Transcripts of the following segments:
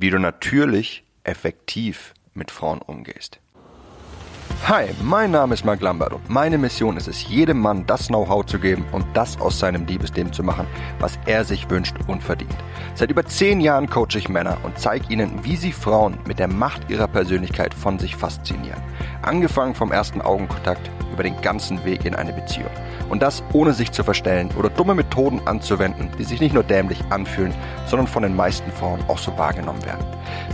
wie du natürlich effektiv mit Frauen umgehst. Hi, mein Name ist Mark Lambert und meine Mission ist es, jedem Mann das Know-how zu geben und das aus seinem Liebesleben zu machen, was er sich wünscht und verdient. Seit über zehn Jahren coache ich Männer und zeige ihnen, wie sie Frauen mit der Macht ihrer Persönlichkeit von sich faszinieren. Angefangen vom ersten Augenkontakt über den ganzen Weg in eine Beziehung. Und das ohne sich zu verstellen oder dumme Methoden anzuwenden, die sich nicht nur dämlich anfühlen, sondern von den meisten Frauen auch so wahrgenommen werden.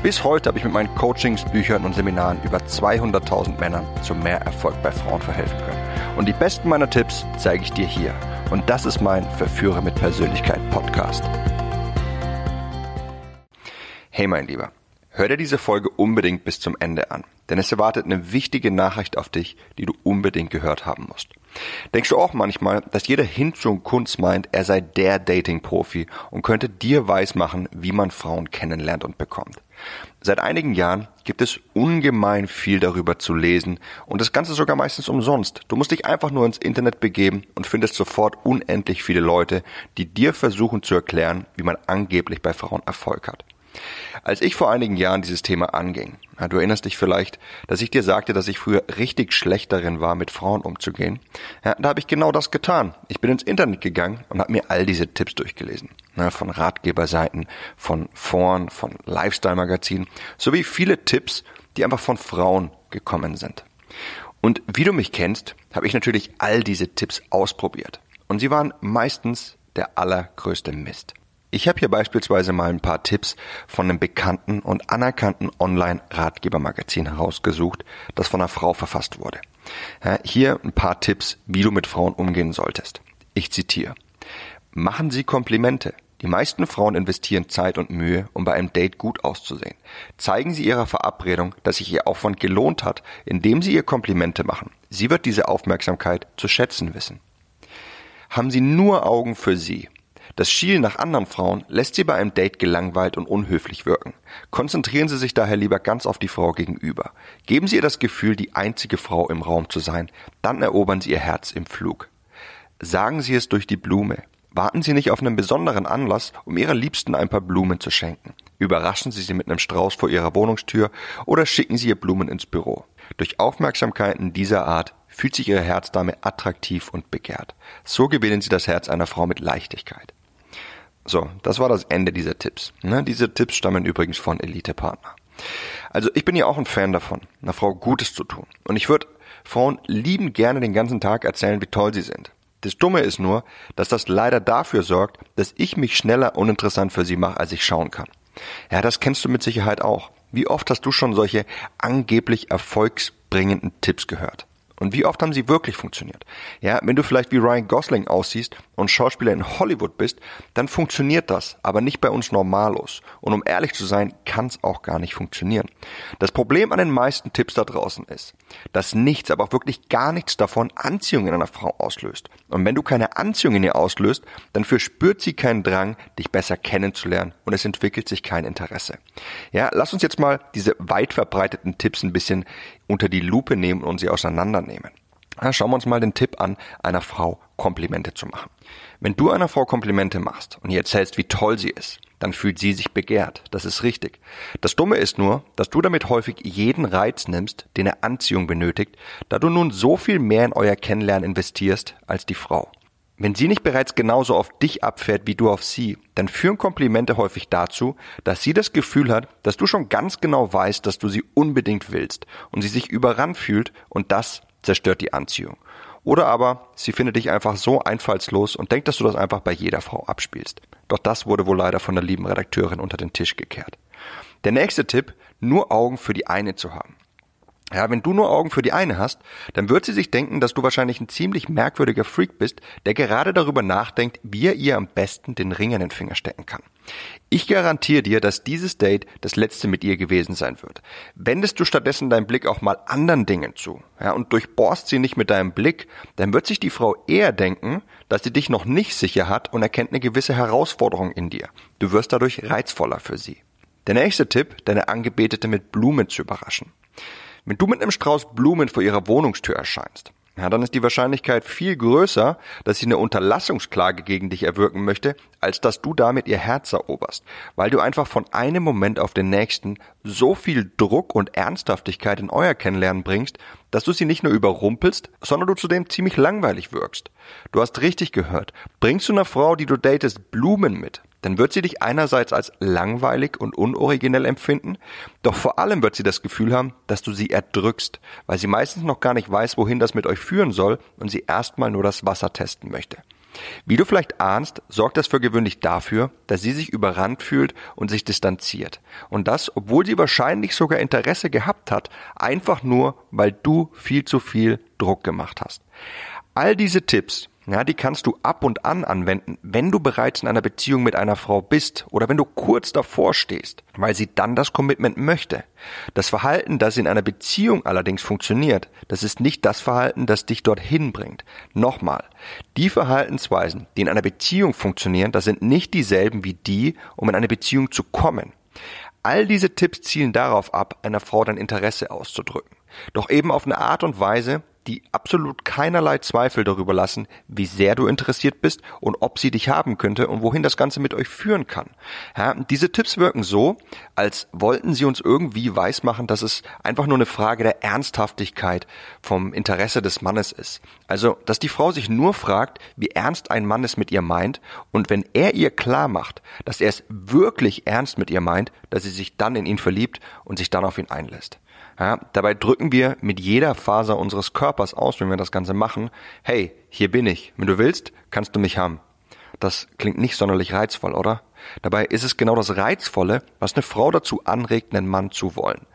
Bis heute habe ich mit meinen Coachings, Büchern und Seminaren über 200.000 Männern zu mehr Erfolg bei Frauen verhelfen können. Und die besten meiner Tipps zeige ich dir hier. Und das ist mein Verführer mit Persönlichkeit Podcast. Hey mein Lieber, hör dir diese Folge unbedingt bis zum Ende an, denn es erwartet eine wichtige Nachricht auf dich, die du unbedingt gehört haben musst. Denkst du auch manchmal, dass jeder Hinz und Kunst meint, er sei der Dating-Profi und könnte dir weismachen, wie man Frauen kennenlernt und bekommt? Seit einigen Jahren gibt es ungemein viel darüber zu lesen und das Ganze sogar meistens umsonst. Du musst dich einfach nur ins Internet begeben und findest sofort unendlich viele Leute, die dir versuchen zu erklären, wie man angeblich bei Frauen Erfolg hat. Als ich vor einigen Jahren dieses Thema anging, du erinnerst dich vielleicht, dass ich dir sagte, dass ich früher richtig schlecht darin war, mit Frauen umzugehen. Ja, da habe ich genau das getan. Ich bin ins Internet gegangen und habe mir all diese Tipps durchgelesen. Ja, von Ratgeberseiten, von Foren, von Lifestyle-Magazinen, sowie viele Tipps, die einfach von Frauen gekommen sind. Und wie du mich kennst, habe ich natürlich all diese Tipps ausprobiert. Und sie waren meistens der allergrößte Mist. Ich habe hier beispielsweise mal ein paar Tipps von einem bekannten und anerkannten Online-Ratgebermagazin herausgesucht, das von einer Frau verfasst wurde. Hier ein paar Tipps, wie du mit Frauen umgehen solltest. Ich zitiere. Machen Sie Komplimente. Die meisten Frauen investieren Zeit und Mühe, um bei einem Date gut auszusehen. Zeigen Sie Ihrer Verabredung, dass sich Ihr Aufwand gelohnt hat, indem Sie ihr Komplimente machen. Sie wird diese Aufmerksamkeit zu schätzen wissen. Haben Sie nur Augen für Sie. Das Schielen nach anderen Frauen lässt Sie bei einem Date gelangweilt und unhöflich wirken. Konzentrieren Sie sich daher lieber ganz auf die Frau gegenüber. Geben Sie ihr das Gefühl, die einzige Frau im Raum zu sein, dann erobern Sie ihr Herz im Flug. Sagen Sie es durch die Blume. Warten Sie nicht auf einen besonderen Anlass, um Ihrer Liebsten ein paar Blumen zu schenken. Überraschen Sie sie mit einem Strauß vor Ihrer Wohnungstür oder schicken Sie ihr Blumen ins Büro. Durch Aufmerksamkeiten dieser Art fühlt sich Ihre Herzdame attraktiv und begehrt. So gewinnen Sie das Herz einer Frau mit Leichtigkeit. So, das war das Ende dieser Tipps. Ne, diese Tipps stammen übrigens von Elite-Partner. Also ich bin ja auch ein Fan davon, einer Frau Gutes zu tun. Und ich würde Frauen lieben gerne den ganzen Tag erzählen, wie toll sie sind. Das Dumme ist nur, dass das leider dafür sorgt, dass ich mich schneller uninteressant für sie mache, als ich schauen kann. Ja, das kennst du mit Sicherheit auch. Wie oft hast du schon solche angeblich erfolgsbringenden Tipps gehört? Und wie oft haben sie wirklich funktioniert? Ja, wenn du vielleicht wie Ryan Gosling aussiehst und Schauspieler in Hollywood bist, dann funktioniert das, aber nicht bei uns Normalos. Und um ehrlich zu sein, kann es auch gar nicht funktionieren. Das Problem an den meisten Tipps da draußen ist, dass nichts, aber auch wirklich gar nichts davon Anziehung in einer Frau auslöst. Und wenn du keine Anziehung in ihr auslöst, dann verspürt sie keinen Drang, dich besser kennenzulernen und es entwickelt sich kein Interesse. Ja, lass uns jetzt mal diese weit verbreiteten Tipps ein bisschen unter die Lupe nehmen und sie auseinandernehmen. Ja, schauen wir uns mal den Tipp an, einer Frau Komplimente zu machen. Wenn du einer Frau Komplimente machst und ihr erzählst, wie toll sie ist, dann fühlt sie sich begehrt. Das ist richtig. Das Dumme ist nur, dass du damit häufig jeden Reiz nimmst, den er Anziehung benötigt, da du nun so viel mehr in euer Kennenlernen investierst als die Frau. Wenn sie nicht bereits genauso auf dich abfährt wie du auf sie, dann führen Komplimente häufig dazu, dass sie das Gefühl hat, dass du schon ganz genau weißt, dass du sie unbedingt willst und sie sich überrannt fühlt und das zerstört die Anziehung. Oder aber sie findet dich einfach so einfallslos und denkt, dass du das einfach bei jeder Frau abspielst. Doch das wurde wohl leider von der lieben Redakteurin unter den Tisch gekehrt. Der nächste Tipp, nur Augen für die eine zu haben. Ja, wenn du nur Augen für die eine hast, dann wird sie sich denken, dass du wahrscheinlich ein ziemlich merkwürdiger Freak bist, der gerade darüber nachdenkt, wie er ihr am besten den Ring in den Finger stecken kann. Ich garantiere dir, dass dieses Date das letzte mit ihr gewesen sein wird. Wendest du stattdessen deinen Blick auch mal anderen Dingen zu, ja, und durchbohrst sie nicht mit deinem Blick, dann wird sich die Frau eher denken, dass sie dich noch nicht sicher hat und erkennt eine gewisse Herausforderung in dir. Du wirst dadurch reizvoller für sie. Der nächste Tipp, deine Angebetete mit Blumen zu überraschen. Wenn du mit einem Strauß Blumen vor ihrer Wohnungstür erscheinst, ja, dann ist die Wahrscheinlichkeit viel größer, dass sie eine Unterlassungsklage gegen dich erwirken möchte, als dass du damit ihr Herz eroberst, weil du einfach von einem Moment auf den nächsten so viel Druck und Ernsthaftigkeit in euer Kennenlernen bringst, dass du sie nicht nur überrumpelst, sondern du zudem ziemlich langweilig wirkst. Du hast richtig gehört. Bringst du einer Frau, die du datest, Blumen mit, dann wird sie dich einerseits als langweilig und unoriginell empfinden, doch vor allem wird sie das Gefühl haben, dass du sie erdrückst, weil sie meistens noch gar nicht weiß, wohin das mit euch führen soll und sie erstmal nur das Wasser testen möchte. Wie du vielleicht ahnst, sorgt das für gewöhnlich dafür, dass sie sich überrannt fühlt und sich distanziert. Und das, obwohl sie wahrscheinlich sogar Interesse gehabt hat, einfach nur, weil du viel zu viel Druck gemacht hast. All diese Tipps ja, die kannst du ab und an anwenden, wenn du bereits in einer Beziehung mit einer Frau bist oder wenn du kurz davor stehst, weil sie dann das Commitment möchte. Das Verhalten, das in einer Beziehung allerdings funktioniert, das ist nicht das Verhalten, das dich dorthin bringt. Nochmal, die Verhaltensweisen, die in einer Beziehung funktionieren, das sind nicht dieselben wie die, um in eine Beziehung zu kommen. All diese Tipps zielen darauf ab, einer Frau dein Interesse auszudrücken. Doch eben auf eine Art und Weise, die absolut keinerlei Zweifel darüber lassen, wie sehr du interessiert bist und ob sie dich haben könnte und wohin das Ganze mit euch führen kann. Ja, diese Tipps wirken so, als wollten sie uns irgendwie weismachen, dass es einfach nur eine Frage der Ernsthaftigkeit vom Interesse des Mannes ist. Also, dass die Frau sich nur fragt, wie ernst ein Mann es mit ihr meint und wenn er ihr klar macht, dass er es wirklich ernst mit ihr meint, dass sie sich dann in ihn verliebt und sich dann auf ihn einlässt. Ja, dabei drücken wir mit jeder Faser unseres Körpers aus, wenn wir das Ganze machen, hey, hier bin ich. Wenn du willst, kannst du mich haben. Das klingt nicht sonderlich reizvoll, oder? Dabei ist es genau das Reizvolle, was eine Frau dazu anregt, einen Mann zu wollen.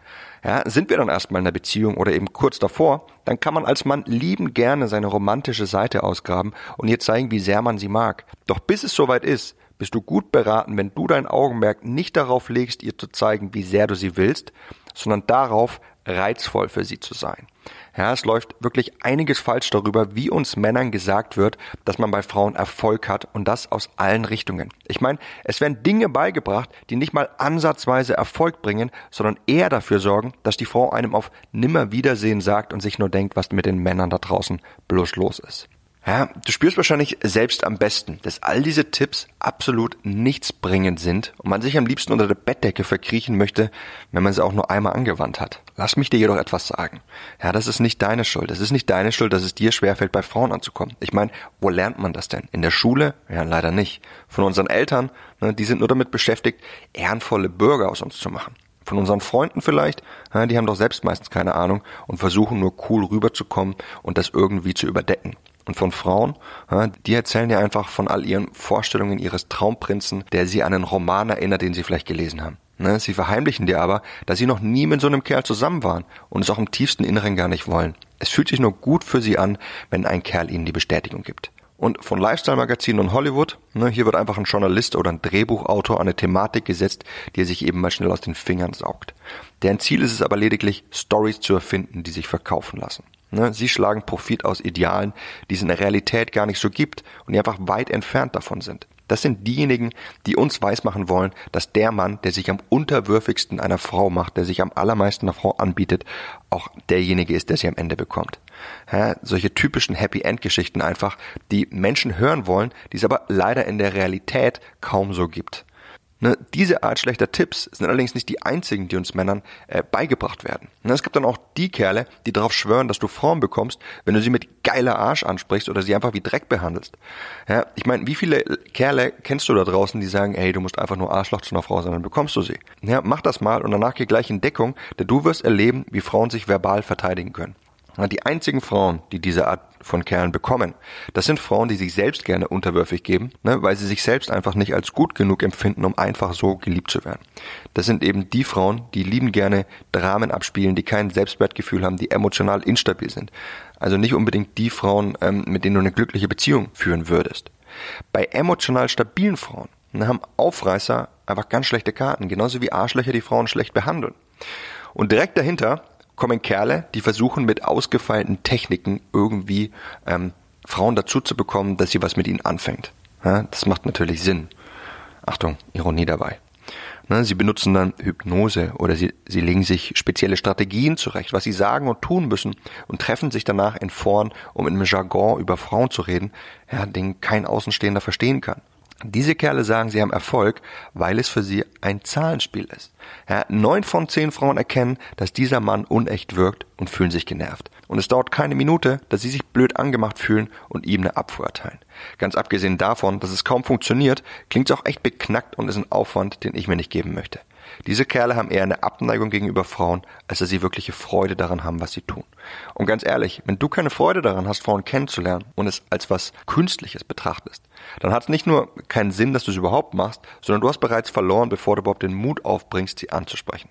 Ja, sind wir dann erstmal in einer Beziehung oder eben kurz davor, dann kann man als Mann lieben gerne seine romantische Seite ausgraben und ihr zeigen, wie sehr man sie mag. Doch bis es soweit ist, bist du gut beraten, wenn du dein Augenmerk nicht darauf legst, ihr zu zeigen, wie sehr du sie willst, sondern darauf, reizvoll für sie zu sein. Ja, es läuft wirklich einiges falsch darüber, wie uns Männern gesagt wird, dass man bei Frauen Erfolg hat und das aus allen Richtungen. Ich meine, es werden Dinge beigebracht, die nicht mal ansatzweise Erfolg bringen, sondern eher dafür sorgen, dass die Frau einem auf Nimmerwiedersehen sagt und sich nur denkt, was mit den Männern da draußen bloß los ist. Ja, du spürst wahrscheinlich selbst am besten, dass all diese Tipps absolut nichtsbringend sind und man sich am liebsten unter der Bettdecke verkriechen möchte, wenn man sie auch nur einmal angewandt hat. Lass mich dir jedoch etwas sagen. Ja, das ist nicht deine Schuld. Es ist nicht deine Schuld, dass es dir schwerfällt, bei Frauen anzukommen. Ich meine, wo lernt man das denn? In der Schule? Ja, leider nicht. Von unseren Eltern, ne, die sind nur damit beschäftigt, ehrenvolle Bürger aus uns zu machen von unseren Freunden vielleicht, die haben doch selbst meistens keine Ahnung und versuchen nur cool rüberzukommen und das irgendwie zu überdecken und von Frauen, die erzählen ja einfach von all ihren Vorstellungen ihres Traumprinzen, der sie an einen Roman erinnert, den sie vielleicht gelesen haben. Ne, sie verheimlichen dir aber, dass sie noch nie mit so einem Kerl zusammen waren und es auch im tiefsten Inneren gar nicht wollen. Es fühlt sich nur gut für sie an, wenn ein Kerl ihnen die Bestätigung gibt. Und von Lifestyle-Magazinen und Hollywood, ne, hier wird einfach ein Journalist oder ein Drehbuchautor an eine Thematik gesetzt, die er sich eben mal schnell aus den Fingern saugt. Deren Ziel ist es aber lediglich, Stories zu erfinden, die sich verkaufen lassen. Ne, sie schlagen Profit aus Idealen, die es in der Realität gar nicht so gibt und die einfach weit entfernt davon sind. Das sind diejenigen, die uns weismachen wollen, dass der Mann, der sich am unterwürfigsten einer Frau macht, der sich am allermeisten einer Frau anbietet, auch derjenige ist, der sie am Ende bekommt. Ja, solche typischen Happy End Geschichten einfach, die Menschen hören wollen, die es aber leider in der Realität kaum so gibt. Ne, diese Art schlechter Tipps sind allerdings nicht die einzigen, die uns Männern äh, beigebracht werden. Ne, es gibt dann auch die Kerle, die darauf schwören, dass du Frauen bekommst, wenn du sie mit geiler Arsch ansprichst oder sie einfach wie Dreck behandelst. Ja, ich meine, wie viele Kerle kennst du da draußen, die sagen, hey, du musst einfach nur Arschloch zu einer Frau sein, dann bekommst du sie. Ja, mach das mal und danach geh gleich in Deckung, denn du wirst erleben, wie Frauen sich verbal verteidigen können. Die einzigen Frauen, die diese Art von Kerlen bekommen, das sind Frauen, die sich selbst gerne unterwürfig geben, ne, weil sie sich selbst einfach nicht als gut genug empfinden, um einfach so geliebt zu werden. Das sind eben die Frauen, die lieben gerne Dramen abspielen, die kein Selbstwertgefühl haben, die emotional instabil sind. Also nicht unbedingt die Frauen, ähm, mit denen du eine glückliche Beziehung führen würdest. Bei emotional stabilen Frauen ne, haben Aufreißer einfach ganz schlechte Karten, genauso wie Arschlöcher die Frauen schlecht behandeln. Und direkt dahinter kommen Kerle, die versuchen mit ausgefeilten Techniken irgendwie ähm, Frauen dazu zu bekommen, dass sie was mit ihnen anfängt. Ja, das macht natürlich Sinn. Achtung, Ironie dabei. Ne, sie benutzen dann Hypnose oder sie, sie legen sich spezielle Strategien zurecht, was sie sagen und tun müssen und treffen sich danach in Foren, um in einem Jargon über Frauen zu reden, ja, den kein Außenstehender verstehen kann. Diese Kerle sagen, sie haben Erfolg, weil es für sie ein Zahlenspiel ist. Ja, neun von zehn Frauen erkennen, dass dieser Mann unecht wirkt und fühlen sich genervt. Und es dauert keine Minute, dass sie sich blöd angemacht fühlen und ihm eine Abfuhr erteilen. Ganz abgesehen davon, dass es kaum funktioniert, klingt es auch echt beknackt und ist ein Aufwand, den ich mir nicht geben möchte. Diese Kerle haben eher eine Abneigung gegenüber Frauen, als dass sie wirkliche Freude daran haben, was sie tun. Und ganz ehrlich, wenn du keine Freude daran hast, Frauen kennenzulernen und es als was Künstliches betrachtest, dann hat es nicht nur keinen Sinn, dass du es überhaupt machst, sondern du hast bereits verloren, bevor du überhaupt den Mut aufbringst, sie anzusprechen.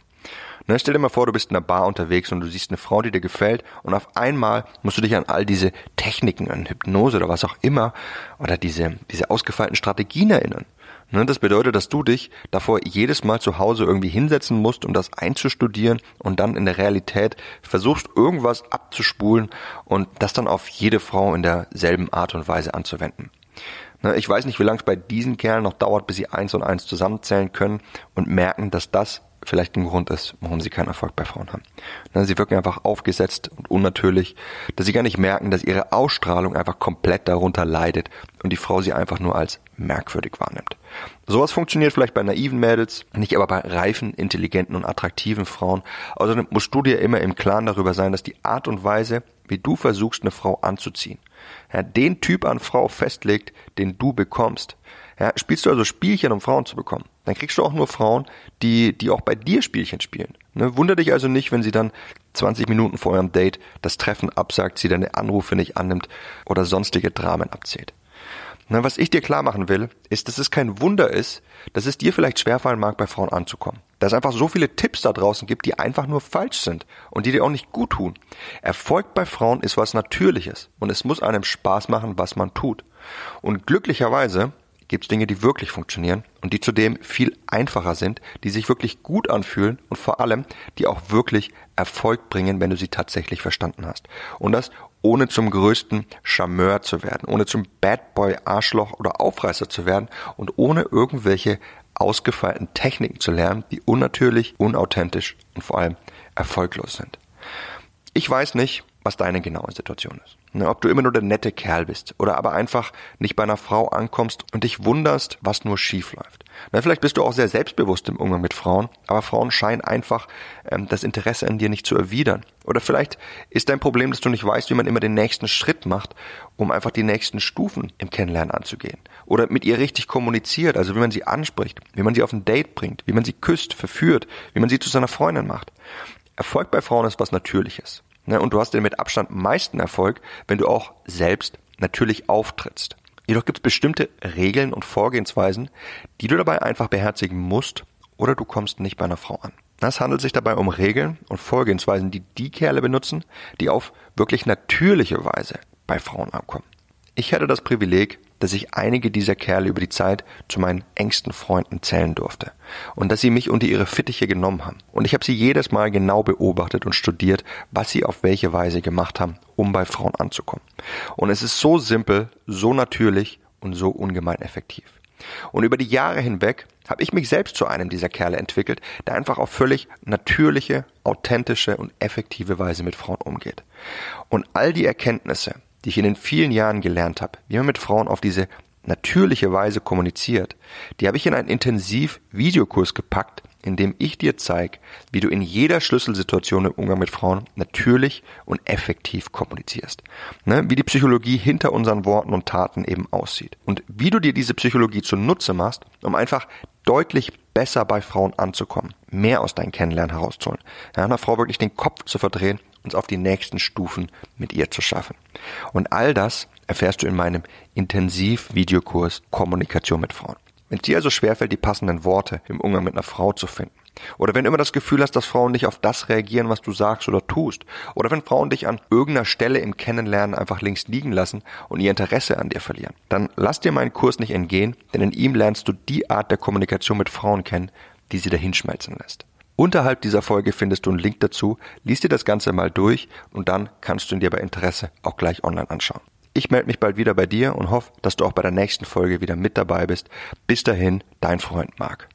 Ne, stell dir mal vor, du bist in einer Bar unterwegs und du siehst eine Frau, die dir gefällt und auf einmal musst du dich an all diese Techniken, an Hypnose oder was auch immer oder diese, diese ausgefeilten Strategien erinnern. Ne, das bedeutet, dass du dich davor jedes Mal zu Hause irgendwie hinsetzen musst, um das einzustudieren und dann in der Realität versuchst, irgendwas abzuspulen und das dann auf jede Frau in derselben Art und Weise anzuwenden. Ich weiß nicht, wie lange es bei diesen Kerlen noch dauert, bis sie eins und eins zusammenzählen können und merken, dass das vielleicht ein Grund ist, warum sie keinen Erfolg bei Frauen haben. Sie wirken einfach aufgesetzt und unnatürlich, dass sie gar nicht merken, dass ihre Ausstrahlung einfach komplett darunter leidet und die Frau sie einfach nur als merkwürdig wahrnimmt. Sowas funktioniert vielleicht bei naiven Mädels, nicht aber bei reifen, intelligenten und attraktiven Frauen. Außerdem musst du dir immer im Klaren darüber sein, dass die Art und Weise, wie du versuchst, eine Frau anzuziehen, ja, den Typ an Frau festlegt, den du bekommst. Ja, spielst du also Spielchen, um Frauen zu bekommen, dann kriegst du auch nur Frauen, die, die auch bei dir Spielchen spielen. Ne, wunder dich also nicht, wenn sie dann 20 Minuten vor eurem Date das Treffen absagt, sie deine Anrufe nicht annimmt oder sonstige Dramen abzählt. Ne, was ich dir klar machen will, ist, dass es kein Wunder ist, dass es dir vielleicht schwerfallen mag, bei Frauen anzukommen. Dass es einfach so viele Tipps da draußen gibt, die einfach nur falsch sind und die dir auch nicht gut tun. Erfolg bei Frauen ist was Natürliches und es muss einem Spaß machen, was man tut. Und glücklicherweise gibt es Dinge, die wirklich funktionieren und die zudem viel einfacher sind, die sich wirklich gut anfühlen und vor allem, die auch wirklich Erfolg bringen, wenn du sie tatsächlich verstanden hast. Und das ohne zum größten Charmeur zu werden, ohne zum Bad Boy, Arschloch oder Aufreißer zu werden und ohne irgendwelche ausgefeilten Techniken zu lernen, die unnatürlich, unauthentisch und vor allem erfolglos sind. Ich weiß nicht, was deine genaue Situation ist. Ne, ob du immer nur der nette Kerl bist oder aber einfach nicht bei einer Frau ankommst und dich wunderst, was nur schief läuft. Ne, vielleicht bist du auch sehr selbstbewusst im Umgang mit Frauen, aber Frauen scheinen einfach ähm, das Interesse an dir nicht zu erwidern. Oder vielleicht ist dein Problem, dass du nicht weißt, wie man immer den nächsten Schritt macht, um einfach die nächsten Stufen im Kennenlernen anzugehen. Oder mit ihr richtig kommuniziert, also wie man sie anspricht, wie man sie auf ein Date bringt, wie man sie küsst, verführt, wie man sie zu seiner Freundin macht. Erfolg bei Frauen ist was Natürliches. Ne? Und du hast den mit Abstand meisten Erfolg, wenn du auch selbst natürlich auftrittst. Jedoch gibt es bestimmte Regeln und Vorgehensweisen, die du dabei einfach beherzigen musst, oder du kommst nicht bei einer Frau an. Es handelt sich dabei um Regeln und Vorgehensweisen, die die Kerle benutzen, die auf wirklich natürliche Weise bei Frauen ankommen. Ich hatte das Privileg, dass ich einige dieser Kerle über die Zeit zu meinen engsten Freunden zählen durfte und dass sie mich unter ihre Fittiche genommen haben. Und ich habe sie jedes Mal genau beobachtet und studiert, was sie auf welche Weise gemacht haben, um bei Frauen anzukommen. Und es ist so simpel, so natürlich und so ungemein effektiv. Und über die Jahre hinweg habe ich mich selbst zu einem dieser Kerle entwickelt, der einfach auf völlig natürliche, authentische und effektive Weise mit Frauen umgeht. Und all die Erkenntnisse, die ich in den vielen Jahren gelernt habe, wie man mit Frauen auf diese natürliche Weise kommuniziert, die habe ich in einen Intensiv-Videokurs gepackt, in dem ich dir zeige, wie du in jeder Schlüsselsituation im Umgang mit Frauen natürlich und effektiv kommunizierst. Ne? Wie die Psychologie hinter unseren Worten und Taten eben aussieht. Und wie du dir diese Psychologie zunutze machst, um einfach deutlich besser bei Frauen anzukommen, mehr aus deinem Kennenlernen herauszuholen. Ja, einer Frau wirklich den Kopf zu verdrehen uns auf die nächsten Stufen mit ihr zu schaffen. Und all das erfährst du in meinem Intensiv-Videokurs Kommunikation mit Frauen. Wenn es dir also schwerfällt, die passenden Worte im Umgang mit einer Frau zu finden, oder wenn du immer das Gefühl hast, dass Frauen nicht auf das reagieren, was du sagst oder tust, oder wenn Frauen dich an irgendeiner Stelle im Kennenlernen einfach links liegen lassen und ihr Interesse an dir verlieren, dann lass dir meinen Kurs nicht entgehen, denn in ihm lernst du die Art der Kommunikation mit Frauen kennen, die sie dahinschmelzen lässt. Unterhalb dieser Folge findest du einen Link dazu, liest dir das Ganze mal durch und dann kannst du ihn dir bei Interesse auch gleich online anschauen. Ich melde mich bald wieder bei dir und hoffe, dass du auch bei der nächsten Folge wieder mit dabei bist. Bis dahin, dein Freund Marc.